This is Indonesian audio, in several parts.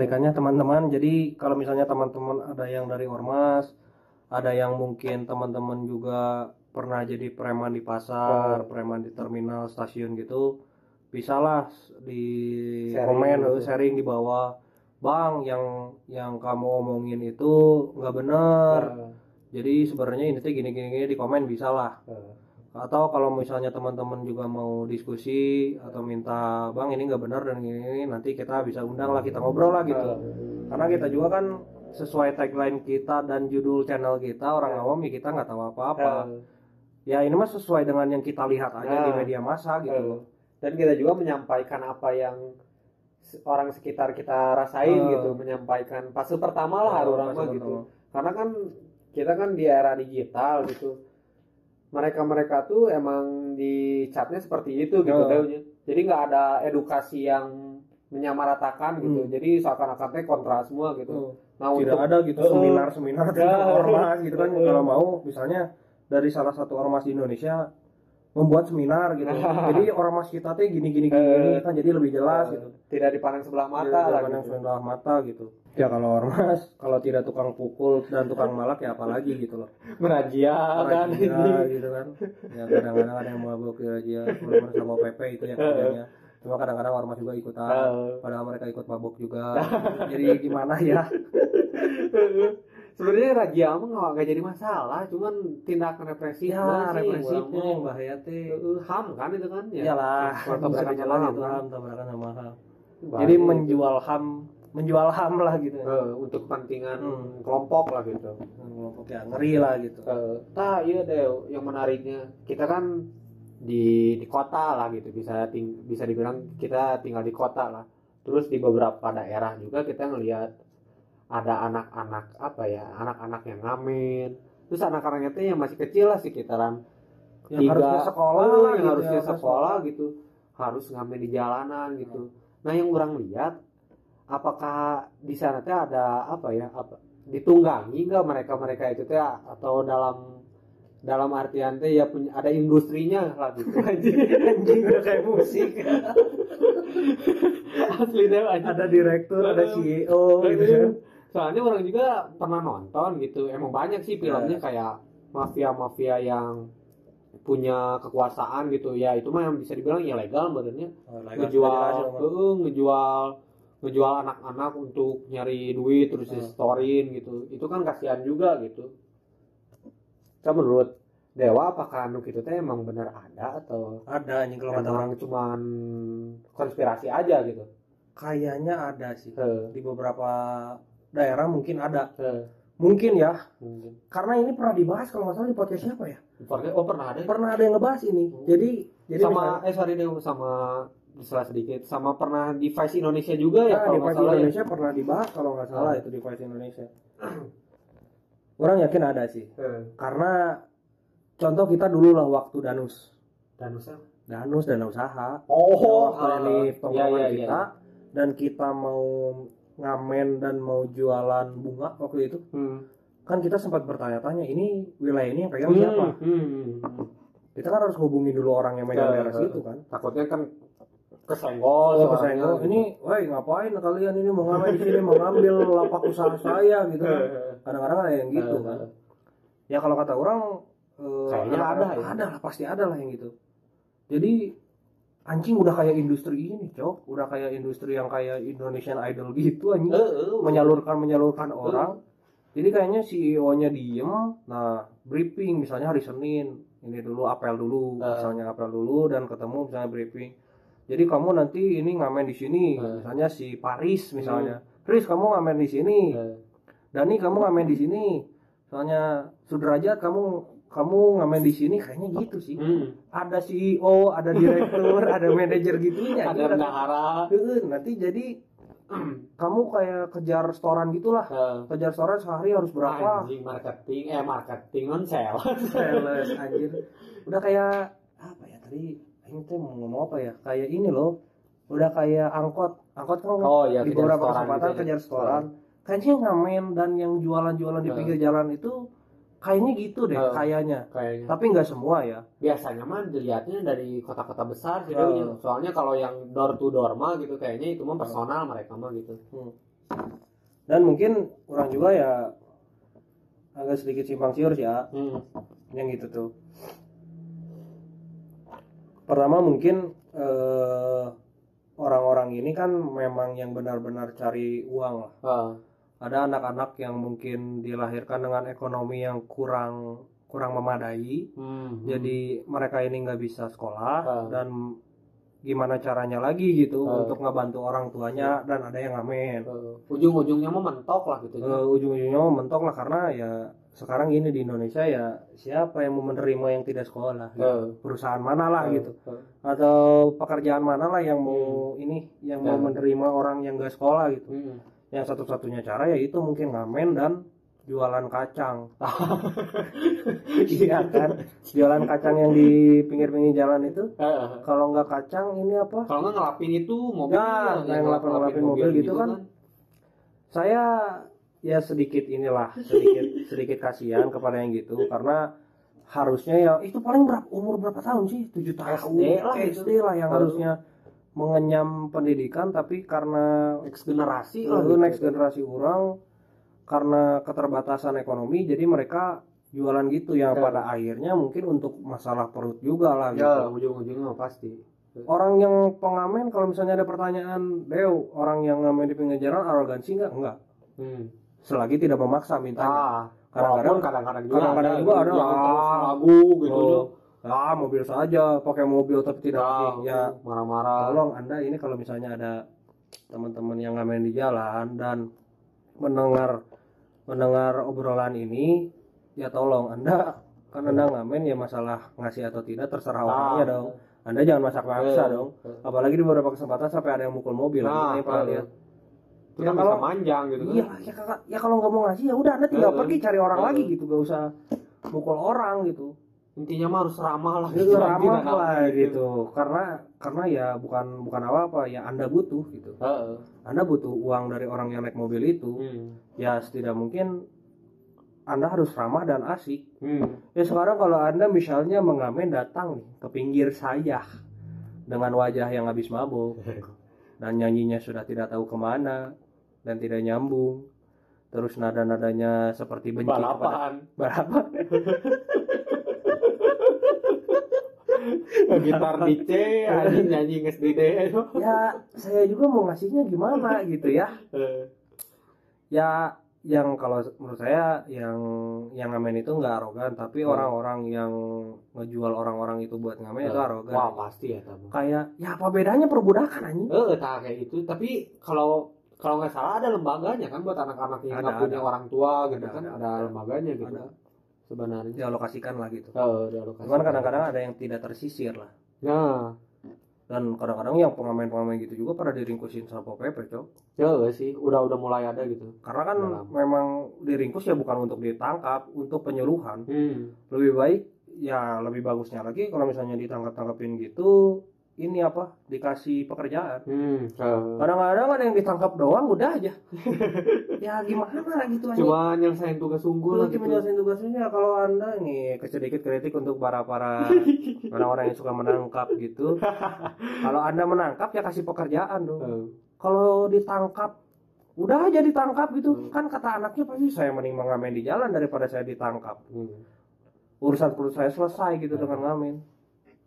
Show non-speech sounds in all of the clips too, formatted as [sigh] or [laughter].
mengerikannya teman-teman. Jadi kalau misalnya teman-teman ada yang dari ormas ada yang mungkin teman-teman juga pernah jadi preman di pasar preman di terminal stasiun gitu bisalah di Sharing komen gitu. sharing di bawah bang yang yang kamu omongin itu nggak bener. Eh, jadi sebenarnya ini gini gini gini di komen bisa lah eh. Atau kalau misalnya teman-teman juga mau diskusi atau minta bang ini nggak benar dan gini, gini nanti kita bisa undang lah kita ngobrol lah gitu. Karena kita juga kan sesuai tagline kita dan judul channel kita orang awam ya kita nggak tahu apa-apa. Eh, ya ini mah sesuai dengan yang kita lihat aja di Nah. media massa gitu. Loh dan kita juga menyampaikan apa yang orang sekitar kita rasain Eh. gitu menyampaikan. Fase pertama lah Oh, orang pertama. gitu. karena kan kita kan di era digital gitu mereka mereka tuh emang di chatnya seperti itu gitu Oh. Deunya. jadi nggak ada edukasi yang menyamaratakan gitu Hmm. jadi seakan-akan teh kontra semua gitu Tuh, nah tidak untuk ada gitu Oh. seminar-seminar Ya. tentang ormas gitu kan Oh. kalau mau misalnya dari salah satu ormas di Indonesia membuat seminar gitu. [laughs] Jadi ormas kita teh gini gini gini, Eh. gini kan jadi lebih jelas gitu. tidak dipandang sebelah mata Iya, lah jangan yang gitu. sebelah mata gitu. Ya kalau ormas [laughs] kalau tidak tukang pukul dan tukang malak ya apalagi gitu loh. Merajia kan gitu kan. Ya kadang-kadang ada yang mabuk razia walaupun sama PP itu ya kerjanya cuma kadang-kadang ormas juga ikutan. Eh. padahal mereka ikut mabuk juga. [laughs] Jadi gimana ya sebenarnya razia mah nggak jadi masalah cuman tindakan represif ya yang mah. bahaya teh. Eh, ham kan itu kan ya? Iyalah tabrakan sama itu ham, ham tabrakan sama ham. Jadi menjual ham menjual ham lah gitu. Eh, untuk kepentingan Hmm. kelompok lah gitu. Kelompok ya ngeri lah gitu. Eh, tah iya deh yang menariknya kita kan di di kota lah gitu bisa ting- bisa dibilang kita tinggal di kota lah. Terus di beberapa daerah juga kita ngelihat ada anak-anak apa ya anak-anak yang ngamen. Terus anak-anaknya tuh yang masih kecil lah sekitaran yang Tiga, harusnya sekolah lah yang gitu, harusnya yang sekolah. gitu. Harus ngamen di jalanan gitu. Nah yang orang lihat apakah di sana teh ada apa ya apa ditunggangi nggak mereka mereka itu teh? Atau dalam dalam artian teh ya punya ada industrinya lah gitu. [laughs] Anjing anjing udah kayak musik. [laughs] Asli deh ada direktur ada CEO gitu soalnya orang juga pernah nonton gitu. Emang banyak sih filmnya kayak mafia mafia yang punya kekuasaan gitu. Ya itu mah yang bisa dibilang ilegal badannya ngejual eh, ngejual ngejual anak-anak untuk nyari duit terus storein gitu. Itu kan kasihan juga gitu. Kan menurut Dewa apakah anu gitu teh emang bener ada atau ada anjing kalau kata orang. cuman konspirasi aja gitu? Kayaknya ada sih. Eh, di beberapa daerah mungkin ada. Eh, mungkin ya. Mungkin. Karena ini pernah dibahas kalau nggak salah di podcast siapa ya? Oh pernah ada. Pernah ada yang ngebahas ini. Hmm. jadi jadi sama misalnya- eh sorry deh sama salah sedikit. Sama pernah di Vice Indonesia juga ya Nah, kalau di nggak salah ya. Indonesia pernah dibahas kalau nggak salah Hmm. itu di Vice Indonesia. [clears throat] Orang yakin ada sih. Eh, karena contoh kita dulu lah waktu danus. Dan usaha danus dana usaha. Oh iya tongkrongan iya kita. iya. Dan kita mau ngamen dan mau jualan bunga waktu itu hmm. kan kita sempat bertanya-tanya ini wilayah ini yang pegang siapa Hmm, hmm, hmm. kita kan harus hubungi dulu orang yang megang daerah situ kan takutnya kan kesenggol Oh, kesenggol. gitu. Ini, woi ngapain kalian ini mau ngamen di sini mau ngambil lapak usaha saya gitu kan. [laughs] Kadang-kadang ada yang gitu Eh, kan. Ya kalau kata orang eh, Kayaknya anak-anak- ada ya. Ada lah, pasti ada lah yang gitu. Jadi anjing udah kayak industri ini, Cok. Udah kayak industri yang kayak Indonesian Idol gitu anjing. Eh, eh, Menyalurkan menyalurkan orang. Jadi kayaknya CEO-nya diem, nah briefing misalnya hari Senin, ini dulu apel dulu, Eh. misalnya apel dulu dan ketemu misalnya briefing. Jadi kamu nanti ini ngamen di sini, Eh. misalnya si Paris misalnya. Chris kamu ngamen di sini, eh. Dani kamu ngamen di sini. Misalnya Sudrajat kamu kamu ngamen di sini kayaknya gitu sih. Hmm. Ada CEO, ada direktur, ada manajer gitunya. ada bendahara Heeh, nanti jadi [clears throat] kamu kayak kejar restoran gitulah. Eh, Kejar restoran sehari harus berapa? anjing marketing eh marketing non sales [laughs] Sales anjir. Udah kayak apa ya tadi ini tuh mau ngomong apa ya? Kayak ini loh. Udah kayak angkot. Angkot kan oh ya di beberapa kesempatan gitu ya. kejar restoran. Kayaknya ngamen dan yang jualan-jualan di pinggir jalan itu kayaknya gitu deh, Eh. kayaknya. kayaknya Tapi nggak semua ya. biasanya mah dilihatnya dari kota-kota besar sih. Deunya. soalnya kalau yang door to door mah gitu kayaknya itu mah personal mereka mah gitu Hmm. dan mungkin orang juga ya agak sedikit simpang siur sih ya Hmm. yang gitu tuh pertama mungkin eh, orang-orang ini kan memang yang benar-benar cari uang lah Ah. Ada anak-anak yang mungkin dilahirkan dengan ekonomi yang kurang kurang memadai Hmm. jadi mereka ini nggak bisa sekolah Ah. dan gimana caranya lagi gitu Ah. untuk ngebantu orang tuanya dan ada yang ngamen Eh, ujung-ujungnya mau mentok lah gitu Eh, ujung-ujungnya mau mentok lah karena ya sekarang ini di Indonesia ya siapa yang mau menerima yang tidak sekolah gitu. Perusahaan mana lah Eh, gitu eh. atau pekerjaan mana lah yang mau ini yang mau menerima orang yang gak sekolah gitu Hmm. Yang satu-satunya cara yaitu mungkin ngamen dan jualan kacang. [laughs] Iya kan? Jualan kacang yang di pinggir-pinggir jalan itu. Kalau nggak kacang ini apa? Kalau nggak ngelapin itu mobil Ya, yang ngelapin-ngelapin mobil gitu kan. saya ya sedikit inilah sedikit [laughs] sedikit kasihan kepada yang gitu. Karena harusnya ya itu paling berapa umur berapa tahun sih? Tujuh tahun SD lah gitu. SD lah yang harusnya mengenyam pendidikan tapi karena next generasi itu lah gitu. next generasi orang karena keterbatasan ekonomi jadi mereka jualan gitu yang Ya. pada akhirnya mungkin untuk masalah perut juga lah gitu. ya ujung-ujungnya pasti Orang yang pengamen kalau misalnya ada pertanyaan, Deo, orang yang ngamen di pinggir jalan arogansi nggak? Enggak. hmm. Selagi tidak memaksa mintanya. ah Kadang-kadang- kadang-kadang juga kadang-kadang juga ada, lagu gitu Oh, ah mobil saja, pakai mobil tapi tidak Ah. Ya, marah-marah tolong Anda ini kalau misalnya ada teman-teman yang ngamen di jalan dan mendengar mendengar obrolan ini, ya tolong Anda kan Anda ngamen ya masalah ngasih atau tidak terserah orangnya Ah. dong. Anda jangan masak-maksa Eh, dong. Apalagi di beberapa kesempatan sampai ada yang mukul mobil. Nah, ini pernah lihat. itu Ya, kan kalau- bisa manjang gitu Iya, kan ya kakak, ya kalau nggak mau ngasih ya udah Anda tinggal Eh, pergi cari orang eh. lagi gitu, gak usah mukul orang gitu. Intinya mah harus ramah lah Itu ramah lah apa gitu. Karena karena ya bukan bukan apa-apa, ya Anda butuh gitu. Heeh. Anda butuh uang dari orang yang naik mobil itu. Hmm. Ya setidak mungkin Anda harus ramah dan asik. Hmm. Ya sekarang kalau Anda misalnya mengamen datang nih ke pinggir saya dengan wajah yang habis mabuk [laughs] dan nyanyinya sudah tidak tahu ke mana dan tidak nyambung terus nada-nadanya seperti benci kepada [laughs] balapan balapan [laughs] gitar di C anjing nyanyi nges di D. Ya saya juga mau ngasihnya gimana gitu ya. Ya yang kalau menurut saya yang yang ngamen itu nggak arogan tapi Hmm. orang-orang yang ngejual orang-orang itu buat ngamen itu arogan. Wah pasti ya tamu kayak ya apa bedanya perbudakan anjing? Eh tak kayak itu tapi kalau kalau nggak salah ada lembaganya kan buat anak-anak yang nggak punya ada. orang tua gitu Ada, kan ada, ada, ada. lembaganya gitu. Ada. Sebenarnya. Dialokasikan lah gitu. Oh, dialokasi. cuman kadang-kadang ada yang tidak tersisir lah. Nah. Dan kadang-kadang yang pengamen-pengamen gitu juga pada diringkusin satpol pp cok. Ya nggak sih. Udah udah mulai ada gitu. Karena kan Udah lama. memang diringkus ya bukan untuk ditangkap untuk penyuluhan hmm. lebih baik ya lebih bagusnya lagi kalau misalnya ditangkap tangkapin gitu ini apa dikasih pekerjaan Hmm. eh. kadang-kadang ada yang ditangkap doang udah aja [laughs] ya gimana gitu aja cuma nyelesain tugas unggul lah gitu cuma tugasnya kalau anda nih sedikit kritik untuk para para [laughs] orang-orang yang suka menangkap gitu [laughs] kalau anda menangkap ya kasih pekerjaan dong Eh. kalau ditangkap udah aja ditangkap gitu Hmm. kan kata anaknya pasti saya mending mengamen di jalan daripada saya ditangkap Hmm. urusan perut saya selesai gitu Hmm. dengan ngamen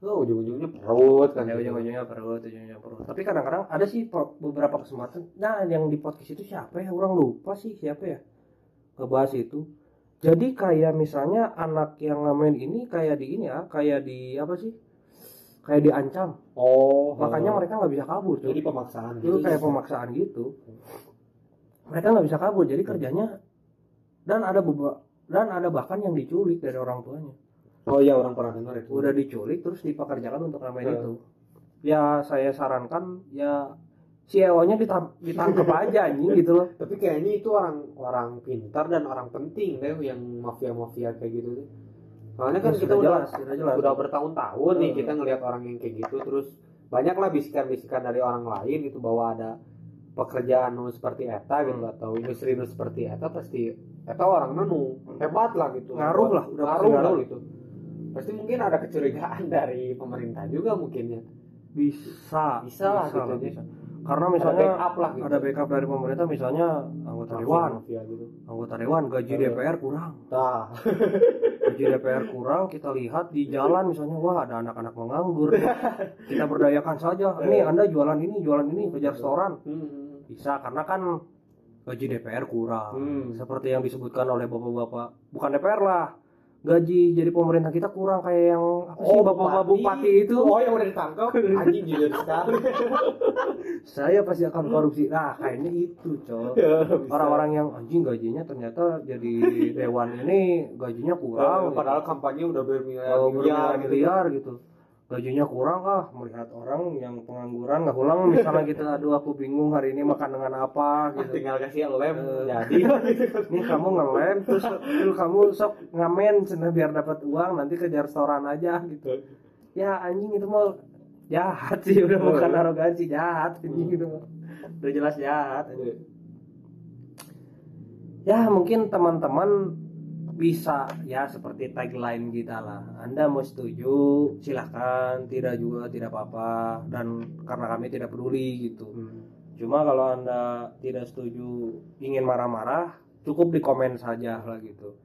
Oh, ujung-ujungnya perut kan. Ya ujung-ujungnya perut ujung-ujungnya perut. Tapi kadang-kadang ada sih beberapa kesempatan. Nah yang di podcast itu siapa ya? Orang lupa sih siapa ya ngebahas itu. Jadi kayak misalnya anak yang ngamen ini kayak di ini ya kayak di apa sih? Kayak diancam oh makanya oh. mereka nggak bisa kabur tuh. Jadi pemaksaan itu kayak pemaksaan gitu. Mereka nggak bisa kabur. Jadi kerjanya dan ada beberapa dan ada bahkan yang diculik dari orang tuanya oh iya orang pernah dengar itu. Udah diculik terus dipekerjakan untuk ngamen Hmm. itu. Ya saya sarankan ya si EO-nya ditam- ditangkap [laughs] aja anjing gitu loh. Tapi kayaknya itu orang orang pintar dan orang penting deh yang mafia mafia kayak gitu tuh soalnya kan Ya, kita sudah udah jelas sudah jelas. udah bertahun-tahun nih Hmm. kita ngelihat orang yang kayak gitu terus banyaklah bisikan-bisikan dari orang lain gitu bahwa ada pekerjaan nu seperti eta gitu Hmm. atau industri nu seperti eta pasti eta orang nu hebat lah gitu. Ngaruh lah, udah ngaruh lah ngaruh. gitu pasti mungkin ada kecurigaan [laughs] dari pemerintah juga mungkin ya bisa Bisa lah gitu, lah, Ji. bisa. karena misalnya ada backup lah gitu. ada backup dari pemerintah misalnya anggota dewan gitu. anggota dewan gaji. DPR kurang Nah, [laughs] gaji DPR kurang kita lihat di jalan misalnya wah ada anak-anak menganggur [laughs] kita berdayakan saja nih anda jualan ini jualan ini kejar restoran hmm. bisa karena kan gaji DPR kurang Hmm. seperti yang disebutkan oleh bapak-bapak bukan DPR lah gaji jadi pemerintah kita kurang kayak yang apa sih bapak-bapak bupati. Itu. Oh, yang udah ditangkap. Anjing jujur sekali. [laughs] saya pasti akan korupsi. Nah kayaknya itu coy orang-orang yang anjing gajinya ternyata jadi [laughs] dewan ini gajinya kurang. Padahal kampanye udah bermiliar Oh, miliar gitu. gitu gajinya kurang ah melihat orang yang pengangguran nggak pulang misalnya kita [laughs] aduh aku bingung hari ini makan dengan apa gitu tinggal kasih lem Eh. jadi [laughs] ini kamu ngelem terus kamu sok ngamen cina biar dapat uang nanti kejar restoran aja gitu ya anjing itu mau jahat sih udah Oh, bukan iya. arogansi jahat anjing gitu mah. udah jelas jahat anjing. ya mungkin teman-teman bisa ya seperti tagline kita lah. Anda mau setuju silahkan. Tidak juga tidak apa-apa. Dan karena kami tidak peduli gitu. Hmm. cuma kalau Anda tidak setuju ingin marah-marah cukup di komen saja lah gitu.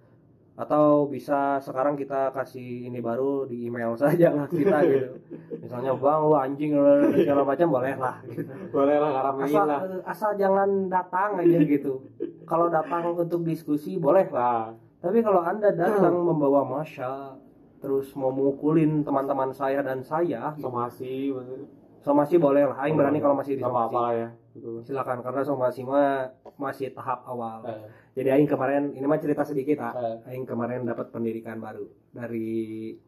Atau bisa sekarang kita kasih ini baru di email saja lah kita [laughs] gitu. Misalnya bang lu anjing lu segala macam boleh lah gitu. Boleh lah ngaramein asal lah. asal jangan datang aja gitu. Kalau datang untuk diskusi boleh lah. Nah tapi kalau anda datang membawa masa terus mau mukulin teman-teman saya dan saya gitu, somasi bener. somasi boleh lah aing berani kalau masih apa-apa disomasi lah ya gitu. silakan karena somasi mah masih tahap awal. Eh, jadi aing kemarin ini mah cerita sedikit ah. Eh, aing kemarin dapat pendidikan baru dari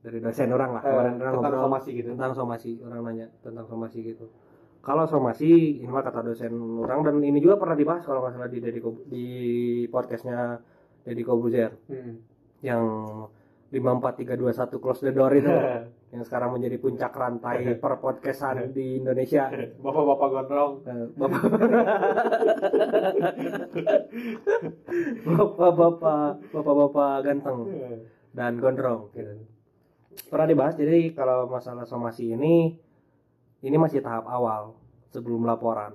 dari dosen orang lah eh, kemarin orang tentang ngobrol somasi gitu. tentang somasi orang nanya tentang somasi gitu. Kalau somasi ini mah kata dosen orang dan ini juga pernah dibahas kalau nggak salah di Kob- di podcastnya Deddy Kobuzer. Hmm. yang 54321 close the door itu. [laughs] Yang sekarang menjadi puncak rantai [laughs] per podcastan [laughs] di Indonesia. Bapak-bapak gondrong. Eh, bapak bapak-bapak bapak-bapak ganteng dan gondrong. Gitu. pernah dibahas jadi kalau masalah somasi ini ini masih tahap awal sebelum laporan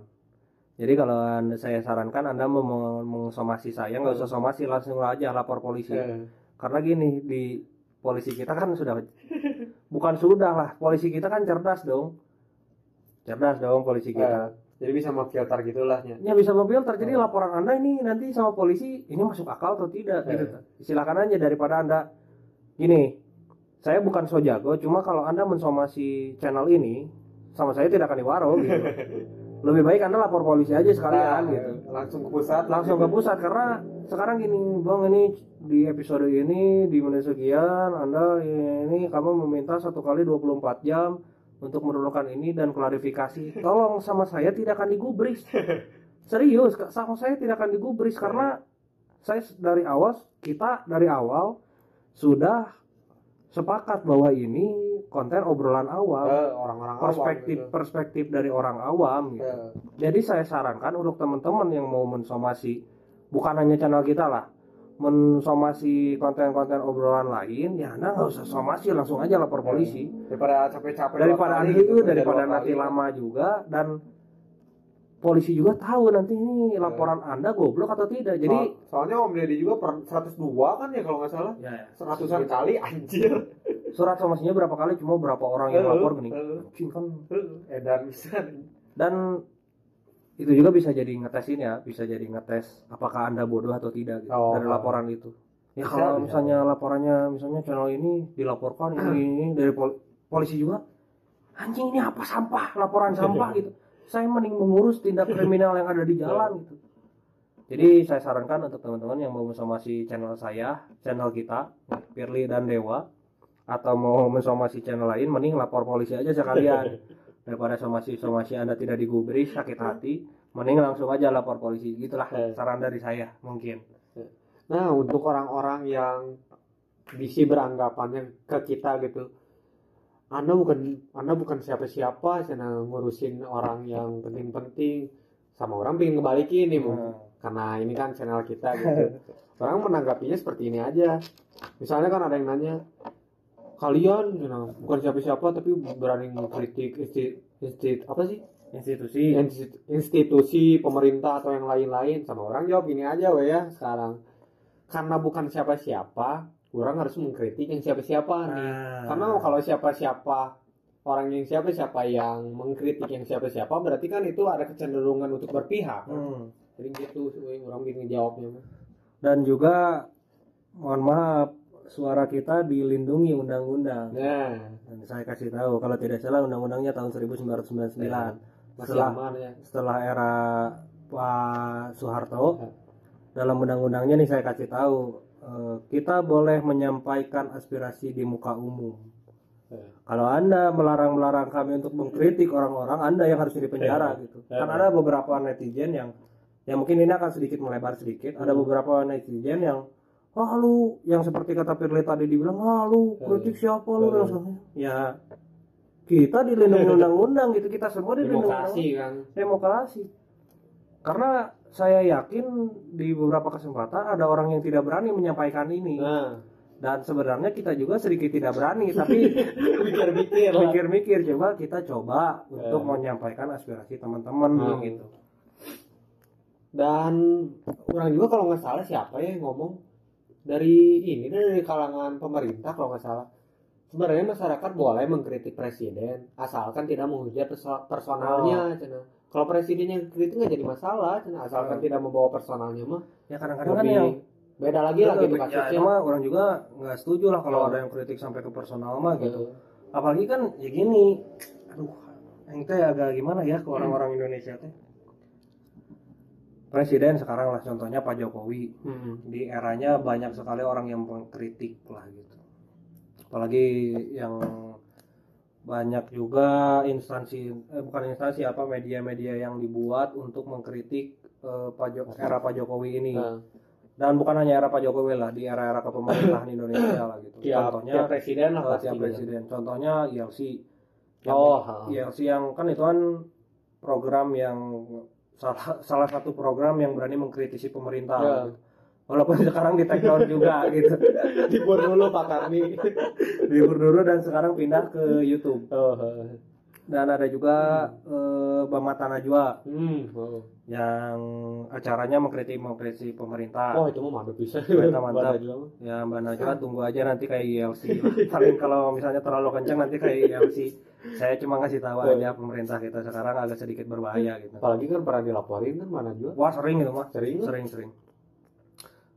jadi kalau anda, saya sarankan anda mau meng- mengsomasi saya nggak usah somasi langsung aja lapor polisi. Eh, karena gini di polisi kita kan sudah [laughs] bukan sudah lah polisi kita kan cerdas dong. Cerdas dong polisi kita. Eh, jadi bisa memfilter gitulah ya. Ya bisa memfilter. Jadi laporan anda ini nanti sama polisi ini masuk akal atau tidak gitu. Silakan aja daripada anda gini saya bukan so jago cuma kalau anda mensomasi channel ini sama saya tidak akan diwaro gitu [laughs] lebih baik anda lapor polisi aja sekalian Nah, gitu. langsung ke pusat langsung ke pusat karena sekarang gini bang ini di episode ini di menit sekian anda ini kamu meminta satu kali 24 jam untuk menurunkan ini dan klarifikasi. Tolong sama saya tidak akan digubris. [laughs] Serius Kak, sama saya tidak akan digubris karena saya dari awal kita dari awal sudah sepakat bahwa ini konten obrolan awal Eh, orang-orang awam perspektif gitu. perspektif dari orang awam gitu Eh, jadi saya sarankan untuk teman-teman yang mau mensomasi bukan hanya channel kita lah, mensomasi konten-konten obrolan lain, ya anda nggak usah somasi langsung aja lapor polisi. daripada capek-capek Daripada dua kali itu gitu, daripada nanti lama juga dan polisi juga tahu nanti ini laporan anda goblok atau tidak. Jadi So- soalnya Om Deddy juga per 102 kan ya kalau nggak salah? Ya, seratusan kali [laughs] anjir. Surat somasinya berapa kali? Cuma berapa orang yang lapor gini. Anjing kan. Edan bisa dan itu juga bisa jadi ngetesin ya bisa jadi ngetes apakah anda bodoh atau tidak gitu, Oh. dari laporan itu. Ya Bisa, kalau bisa. misalnya laporannya misalnya channel ini dilaporkan ini, ini dari pol- polisi juga anjing ini apa sampah? Laporan sampah gitu saya mending mengurus tindak kriminal yang ada di jalan gitu. Jadi saya sarankan untuk teman-teman yang mau mensomasi channel saya channel kita Firly dan Dewa atau mau mensomasi channel lain mending lapor polisi aja sekalian. [laughs] Daripada somasi-somasi anda tidak digubris sakit hati mending langsung aja lapor polisi. Gitulah saran dari saya mungkin. Nah, untuk orang-orang yang bisi beranggapannya ke kita gitu. Anda bukan Anda bukan siapa-siapa sana ngurusin orang yang penting-penting sama orang pengen ngebalikin nih Bung. Hmm. Karena ini kan channel kita [laughs] gitu. Orang menanggapinya seperti ini aja. Misalnya kan ada yang nanya, kalian you know, bukan siapa-siapa tapi berani mengkritik isti apa sih? institusi Institu- institusi pemerintah atau yang lain-lain sama orang jawab gini aja we ya sekarang karena bukan siapa-siapa orang harus mengkritik yang siapa-siapa nih. Nah, karena kalau siapa-siapa orang yang siapa-siapa yang mengkritik yang siapa-siapa berarti kan itu ada kecenderungan untuk berpihak. Hmm. jadi gitu orang bingung jawabnya mah. dan juga mohon maaf suara kita dilindungi undang-undang. Nah. Dan saya kasih tahu kalau tidak salah undang-undangnya tahun 1999 masih Setelah- aman ya setelah era Pak Soeharto Ya. dalam undang-undangnya nih saya kasih tahu kita boleh menyampaikan aspirasi di muka umum Ya. kalau anda melarang-melarang kami untuk mengkritik orang-orang anda yang harus di penjara gitu Ya. kan ada beberapa netizen yang yang mungkin ini akan sedikit melebar sedikit ada Hmm. beberapa netizen yang ah lu yang seperti kata Firly tadi dibilang ah lu Ya. kritik siapa lu Ya. dan sebagainya." ya kita dilindungi [laughs] undang-undang gitu kita semua dilindungi demokrasi undang-undang kan demokrasi karena saya yakin di beberapa kesempatan ada orang yang tidak berani menyampaikan ini. Nah. Dan sebenarnya kita juga sedikit tidak berani [laughs] tapi mikir-mikir mikir-mikir coba kita coba untuk Eh. menyampaikan aspirasi teman-teman Hmm. gitu. Dan orang juga kalau nggak salah siapa ya yang ngomong? Dari ini dari kalangan pemerintah kalau nggak salah. Sebenarnya masyarakat boleh mengkritik presiden asalkan tidak menghujat perso- personalnya cina. Kalau presidennya kritik nggak jadi masalah asalkan Oh. tidak membawa personalnya mah ya kadang-kadang kan yang beda lagi lah gitu ya, kasusnya. cuma orang juga nggak setuju lah kalau Oh. ada yang kritik sampai ke personal mah gitu. Eh, apalagi kan ya gini aduh yang teh agak gimana ya ke orang-orang Indonesia teh? Presiden sekarang lah contohnya Pak Jokowi. Hmm. di eranya banyak sekali orang yang mengkritik lah gitu. Apalagi yang banyak juga instansi eh, bukan instansi apa media-media yang dibuat untuk mengkritik eh, Pak Jo- era Pak Jokowi ini. Nah, dan bukan hanya era Pak Jokowi lah di era-era kepemerintahan Indonesia lah gitu. Tiap, contohnya tiap presiden lah eh, pasti tiap presiden. Contohnya ILC yang, oh. ILC yang kan itu kan program yang salah salah satu program yang berani mengkritisi pemerintah Ya. gitu. Walaupun [laughs] sekarang di take down juga gitu. [laughs] Libur dulu Pak Karni. [laughs] Libur dulu dan sekarang pindah ke YouTube. Oh, dan ada juga eh, Bamata Najwa hmm. oh. yang acaranya mengkritik mengkritisi pemerintah. Oh itu mah mantap bisa. Mantap, mantap. Ya Mbak Najwa tunggu aja nanti kayak ILC paling kalau misalnya terlalu kencang nanti kayak ILC saya cuma ngasih tahu aja pemerintah kita sekarang agak sedikit berbahaya gitu. Apalagi kan pernah dilaporin kan mana juga wah sering gitu mah Sering? sering sering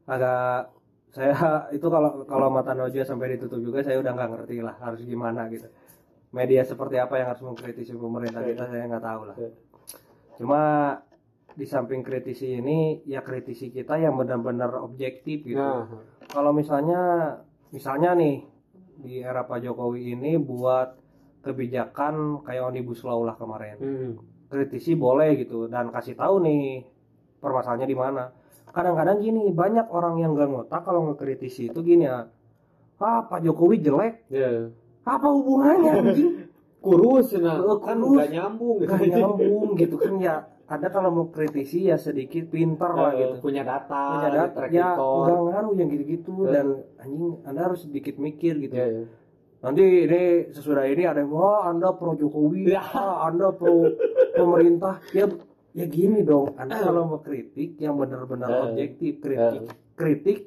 agak saya [laughs] itu kalau kalau mata Najwa sampai ditutup juga saya udah nggak ngerti lah harus gimana gitu. Media seperti apa yang harus mengkritisi pemerintah kita saya nggak tahu lah. Oke. cuma di samping kritisi ini ya kritisi kita yang benar-benar objektif gitu. Nah kalau misalnya misalnya nih di era Pak Jokowi ini buat kebijakan kayak omnibus law lah kemarin. Hmm. kritisi boleh gitu dan kasih tahu nih permasalahannya di mana kadang-kadang gini banyak orang yang gak ngotak kalau ngekritisi itu gini ya. Ah Pak Jokowi jelek. Ya apa hubungannya anjing? [laughs] Kurus nah Eh, kan kurus. nggak nyambung gitu. Gak [laughs] nyambung gitu kan ya. Ada kalau mau kritisi ya sedikit pintar lah Eh, gitu. punya data punya data ya nggak ngaruh yang gitu-gitu. Eh. dan anjing anda harus sedikit mikir gitu. Ya, ya. nanti ini sesudah ini ada yang wah anda pro Jokowi Ya. ah, anda pro pemerintah. Ya ya gini dong anda kalau mau kritik yang benar-benar Eh. objektif kritik kritik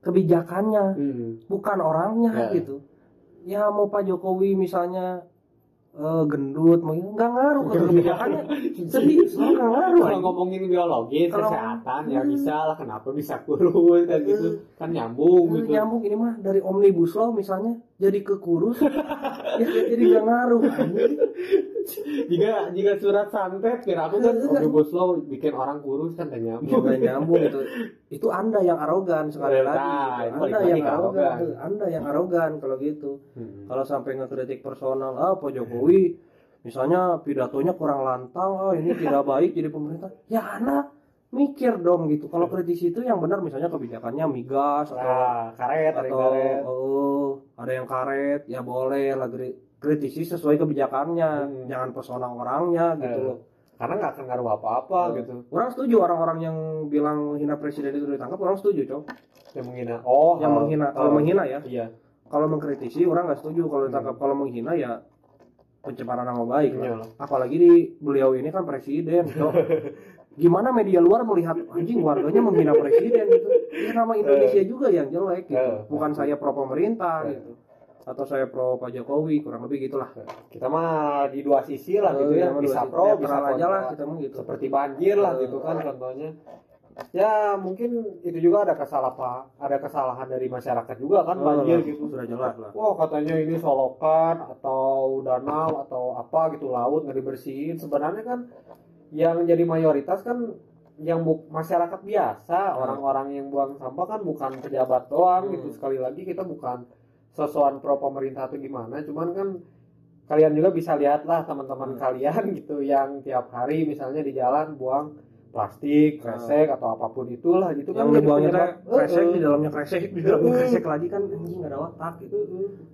kebijakannya Hmm. bukan orangnya Ya. gitu. Ya mau Pak Jokowi misalnya eh, gendut mungkin nggak ngaruh ke kebijakannya. Serius nggak ngaruh kalau ngomongin biologis Kalau- kesehatan ya Hmm. bisa lah kenapa bisa kurus kan gitu. Kan nyambung Ini gitu. nyambung ini mah dari omnibus law misalnya jadi ke kurus ya, jadi nggak ngaruh jika jika surat santet kira aku kan omnibus law bikin orang kurus kan gak Ya, nyambung. Nggak nyambung itu. Itu anda yang arogan sekali Nah, lagi anda yang arogan anda yang arogan kalau gitu. Hmm. kalau sampai ngekritik personal ah Pak Jokowi misalnya pidatonya kurang lantang ah ini tidak baik jadi pemerintah. Ya anda mikir dong gitu. Kalau kritisi itu yang benar misalnya kebijakannya migas atau Nah, karet ada yang atau karet. oh, ada yang karet ya boleh lah kri- kritisi sesuai kebijakannya. Hmm. jangan persona orangnya gitu Eh, loh. karena nggak akan ngaruh apa-apa Eh, gitu. Orang setuju orang-orang yang bilang hina presiden itu ditangkap orang setuju cok. Yang menghina. Oh yang hal- menghina kalau menghina ya. Iya. Kalau mengkritisi orang nggak setuju. Kalau ditangkap Hmm. kalau menghina ya pencemaran nama baik. Iya. Lah. apalagi di beliau ini kan presiden Cok. [laughs] gimana media luar melihat anjing warganya menghina presiden gitu. Ya nama Indonesia juga yang jelek gitu. Eh. bukan saya pro pemerintah Eh. gitu. Atau saya pro Pak Jokowi kurang lebih gitulah. Kita mah di dua sisi lah gitu Eh, ya. bisa pro ya, bisa aja lah kita mah gitu. Seperti banjir lah Eh. gitu kan contohnya. Ya mungkin itu juga ada kesalahan ada kesalahan dari masyarakat juga kan banjir Eh, gitu. sudah jelas lah. Wah katanya ini solokan atau danau atau apa gitu laut nggak dibersihin. Sebenarnya kan yang jadi mayoritas kan yang bu- masyarakat biasa. Hmm. orang-orang yang buang sampah kan bukan pejabat doang Hmm. gitu sekali lagi kita bukan sosokan pro pemerintah atau gimana. Cuman kan kalian juga bisa lihat lah teman-teman Hmm. kalian [laughs] gitu yang tiap hari misalnya di jalan buang plastik, Hmm. kresek atau apa pun itulah gitu yang jadi dibuangnya kresek Eh, di dalamnya kresek di dalamnya kresek lagi kan anjing nggak ada otak gitu.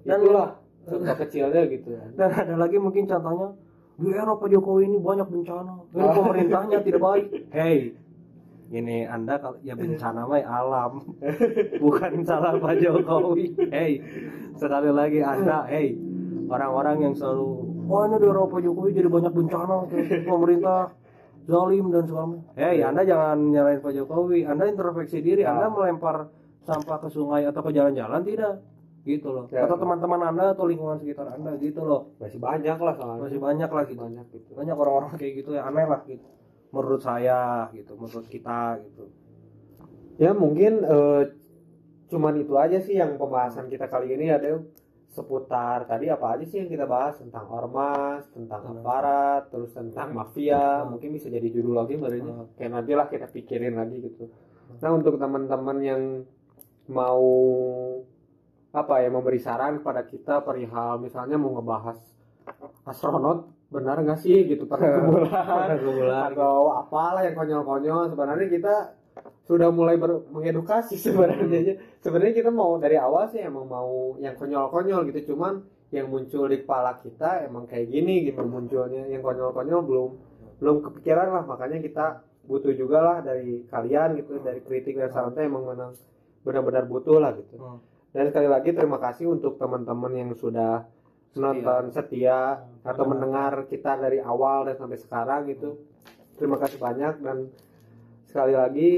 Dan itulah contoh kecilnya gitu. Dan ada lagi mungkin contohnya di era Pak Jokowi ini banyak bencana. Ini Ah. pemerintahnya tidak baik. Hey ini anda kalau ya bencana mah alam. Bukan salah Pak Jokowi. Hey sekali lagi anda hey orang-orang yang selalu oh ini di era Pak Jokowi jadi banyak bencana pemerintah zalim dan macam. Hey anda jangan nyalain Pak Jokowi. Anda introspeksi diri. Ya. anda melempar sampah ke sungai atau ke jalan-jalan tidak gitu loh. Ya. atau teman-teman anda atau lingkungan sekitar anda gitu loh. Masih banyak lah soalnya. Masih banyak lah gitu. Banyak gitu. Banyak orang-orang kayak gitu ya aneh lah gitu. Menurut saya gitu menurut kita gitu. Ya mungkin eh, cuman itu aja sih yang pembahasan kita kali ini ada seputar tadi apa aja sih yang kita bahas? Tentang ormas tentang Hmm. aparat terus tentang mafia. Hmm. mungkin bisa jadi judul lagi barunya Hmm. kayak nanti lah kita pikirin lagi gitu. Nah untuk teman-teman yang mau apa ya memberi saran kepada kita perihal misalnya mau ngebahas astronot benar nggak sih gitu pakai [laughs] bulan atau apalah yang konyol-konyol. Sebenarnya kita sudah mulai ber- mengedukasi [laughs] sebenarnya. Sebenarnya kita mau dari awal sih emang mau yang konyol-konyol gitu. Cuman yang muncul di kepala kita emang kayak gini gitu munculnya. Yang konyol-konyol belum belum kepikiran lah. Makanya kita butuh juga lah dari kalian gitu dari kritik dan saran teh emang memang benar-benar butuh lah gitu. Hmm. Dan sekali lagi terima kasih untuk teman-teman yang sudah menonton setia atau mendengar kita dari awal dan sampai sekarang gitu. Terima kasih banyak dan sekali lagi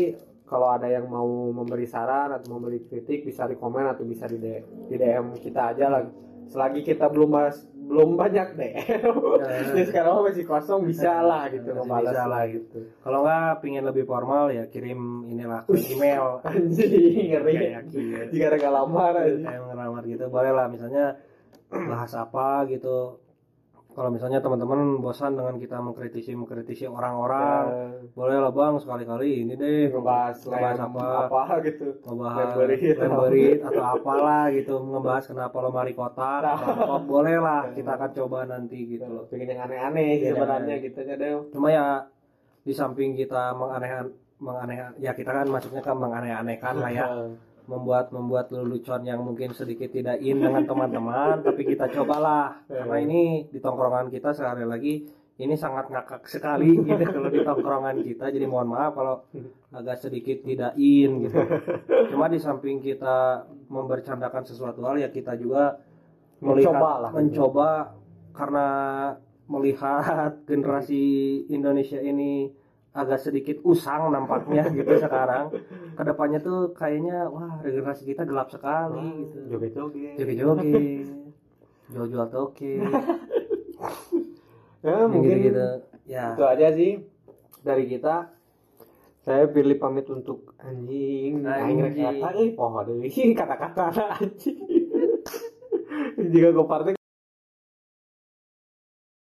kalau ada yang mau memberi saran atau memberi kritik bisa di komen atau bisa di, di DM kita aja lah. Selagi kita belum mas belum banyak DM. [laughs] Jadi sekarang masih kosong bisa lah gitu Masih bisa lah gitu. kalau nggak pingin lebih formal ya kirim inilah ke email Anjing ngeri. Jika ada nggak lamar anjing. kayak ngelamar gitu boleh lah misalnya [clears throat] bahas apa gitu kalau misalnya teman-teman bosan dengan kita mengkritisi mengkritisi orang-orang boleh lah bang sekali-kali ini deh ngebahas ngebahas apa apa gitu ngebahas Lemberit. atau apalah gitu ngebahas kenapa lemari kotak Nah. atau apa. boleh lah kita akan coba nanti gitu loh bikin yang aneh-aneh Iya. sebenarnya gitu ya Del cuma ya di samping kita menganeh menganeh ya kita kan maksudnya kan menganeh-anehkan lah ya membuat membuat lelucon yang mungkin sedikit tidak in dengan teman-teman tapi kita cobalah. Karena ini di tongkrongan kita sekali lagi ini sangat ngakak sekali gitu kalau di tongkrongan kita. Jadi mohon maaf kalau agak sedikit tidak in gitu. Cuma di samping kita membercandakan sesuatu hal ya kita juga melihat Mencoba lah. mencoba karena melihat generasi Indonesia ini agak sedikit usang nampaknya [laughs] gitu sekarang. Ke depannya tuh kayaknya wah generasi kita gelap sekali gitu. joget-joget. Joget-joget. [laughs] Jual-jual toke ya yang mungkin gitu-gitu ya. itu aja sih dari kita. Saya pilih pamit untuk anjing. Anjing. anjing pohon [laughs] kata-kata anjing. Jika gue partai